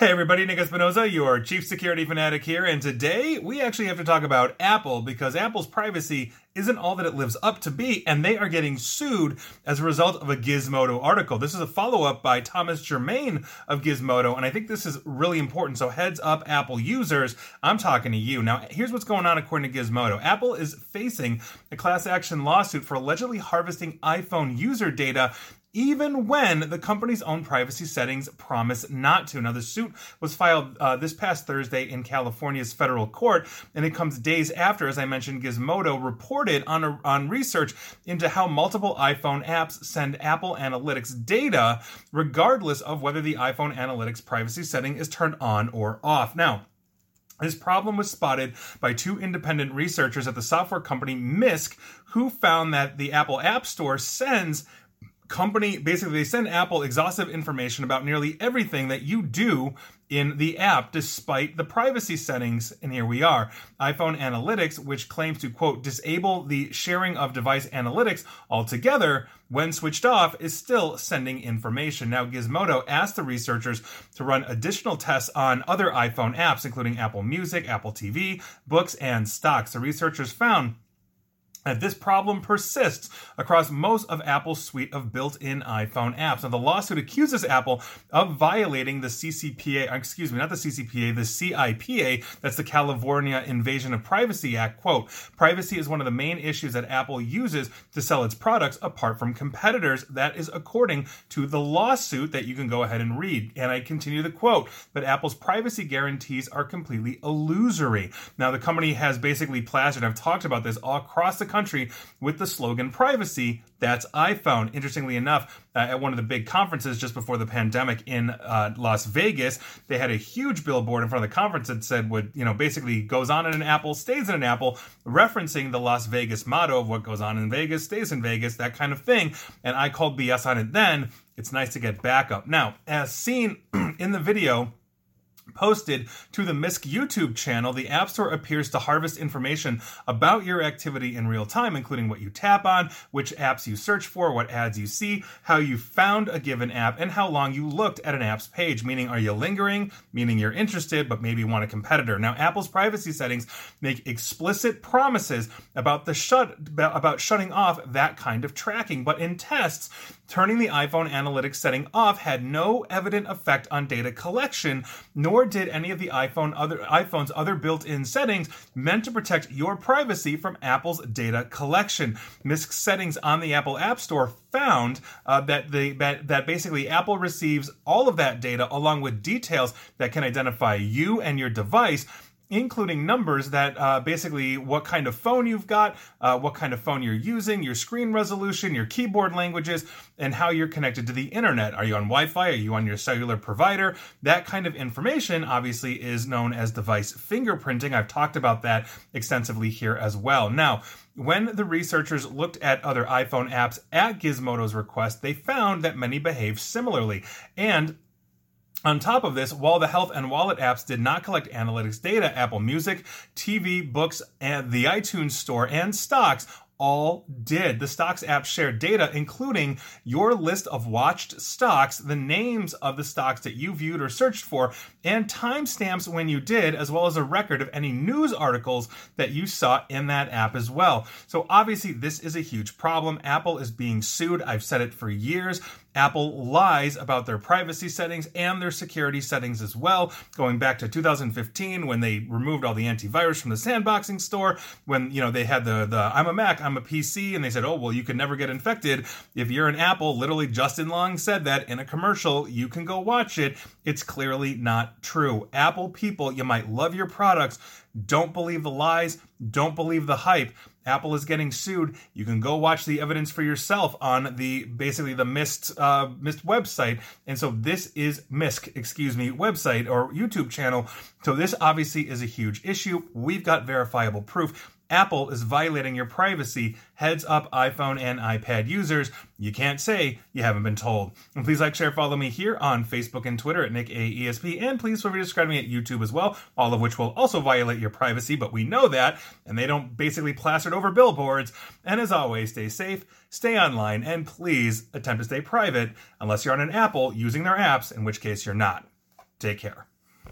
Hey everybody, Nick Espinosa, your chief security fanatic here, and today we actually have to talk about Apple because Apple's privacy isn't all that it lives up to be, and they are getting sued as a result of a Gizmodo article. This is a follow up by Thomas Germain of Gizmodo, and I think this is really important. So, heads up, Apple users, I'm talking to you. Now, here's what's going on according to Gizmodo Apple is facing a class action lawsuit for allegedly harvesting iPhone user data even when the company's own privacy settings promise not to. Now, the suit was filed uh, this past Thursday in California's federal court, and it comes days after, as I mentioned, Gizmodo reported on, a, on research into how multiple iPhone apps send Apple Analytics data, regardless of whether the iPhone Analytics privacy setting is turned on or off. Now, this problem was spotted by two independent researchers at the software company Mysk, who found that the Apple App Store sends company basically they send Apple exhaustive information about nearly everything that you do in the app despite the privacy settings and here we are. iPhone Analytics which claims to quote disable the sharing of device analytics altogether when switched off is still sending information. Now Gizmodo asked the researchers to run additional tests on other iPhone apps including Apple Music Apple TV books and stocks. The researchers found that this problem persists across most of Apple's suite of built-in iPhone apps. Now, the lawsuit accuses Apple of violating the CCPA, uh, excuse me, not the CCPA, the CIPA, that's the California Invasion of Privacy Act. Quote, privacy is one of the main issues that Apple uses to sell its products apart from competitors. That is according to the lawsuit that you can go ahead and read. And I continue the quote, but Apple's privacy guarantees are completely illusory. Now, the company has basically plastered, I've talked about this all across the country with the slogan privacy. That's iphone interestingly enough uh, at one of the big conferences just before the pandemic in uh, las vegas they had a huge billboard in front of the conference that said what you know basically goes on in an apple stays in an apple referencing the las vegas motto of what goes on in vegas stays in vegas that kind of thing. And i called bs on it then. It's nice to get backup now as seen in the video posted to the Mysk YouTube channel, the App Store appears to harvest information about your activity in real time, including what you tap on, which apps you search for, what ads you see, how you found a given app, and how long you looked at an app's page. Meaning, are you lingering? Meaning you're interested, but maybe want a competitor. Now, Apple's privacy settings make explicit promises about the shut about shutting off that kind of tracking, but in tests, turning the iPhone analytics setting off had no evident effect on data collection, nor did any of the iPhone other iPhone's other built-in settings meant to protect your privacy from Apple's data collection. Mysk settings on the Apple App Store found uh, that the that, that basically Apple receives all of that data along with details that can identify you and your device including numbers that uh, basically what kind of phone you've got, uh, what kind of phone you're using, your screen resolution, your keyboard languages, and how you're connected to the internet. Are you on Wi Fi? Are you on your cellular provider? That kind of information obviously is known as device fingerprinting. I've talked about that extensively here as well. Now, when the researchers looked at other iPhone apps at Gizmodo's request, they found that many behave similarly. And on top of this, while the health and wallet apps did not collect analytics data, Apple Music, TV, books, and the iTunes Store and stocks all did. The stocks app shared data, including your list of watched stocks, the names of the stocks that you viewed or searched for, and timestamps when you did, as well as a record of any news articles that you saw in that app as well. So obviously, this is a huge problem. Apple is being sued. I've said it for years. Apple lies about their privacy settings and their security settings as well, going back to 2015 when they removed all the antivirus from the sandboxing store, when you know they had the the I'm a Mac, I'm a PC, and they said, oh well, you can never get infected if you're an Apple. Literally, Justin Long said that in a commercial. You can go watch it. It's clearly not true. Apple people, you might love your products. Don't believe the lies. Don't believe the hype. Apple is getting sued. You can go watch the evidence for yourself on the basically the Mysk uh, Mysk website. And so this is Mysk, excuse me, website or YouTube channel. So this obviously is a huge issue. We've got verifiable proof. Apple is violating your privacy. Heads up, iPhone and iPad users. You can't say you haven't been told. And please like, share, follow me here on Facebook and Twitter at Nick AESP. And please feel free to subscribe to me at YouTube as well, all of which will also violate your privacy, but we know that, and they don't basically plaster it over billboards. And as always, stay safe, stay online, and please attempt to stay private unless you're on an Apple using their apps, in which case you're not. Take care.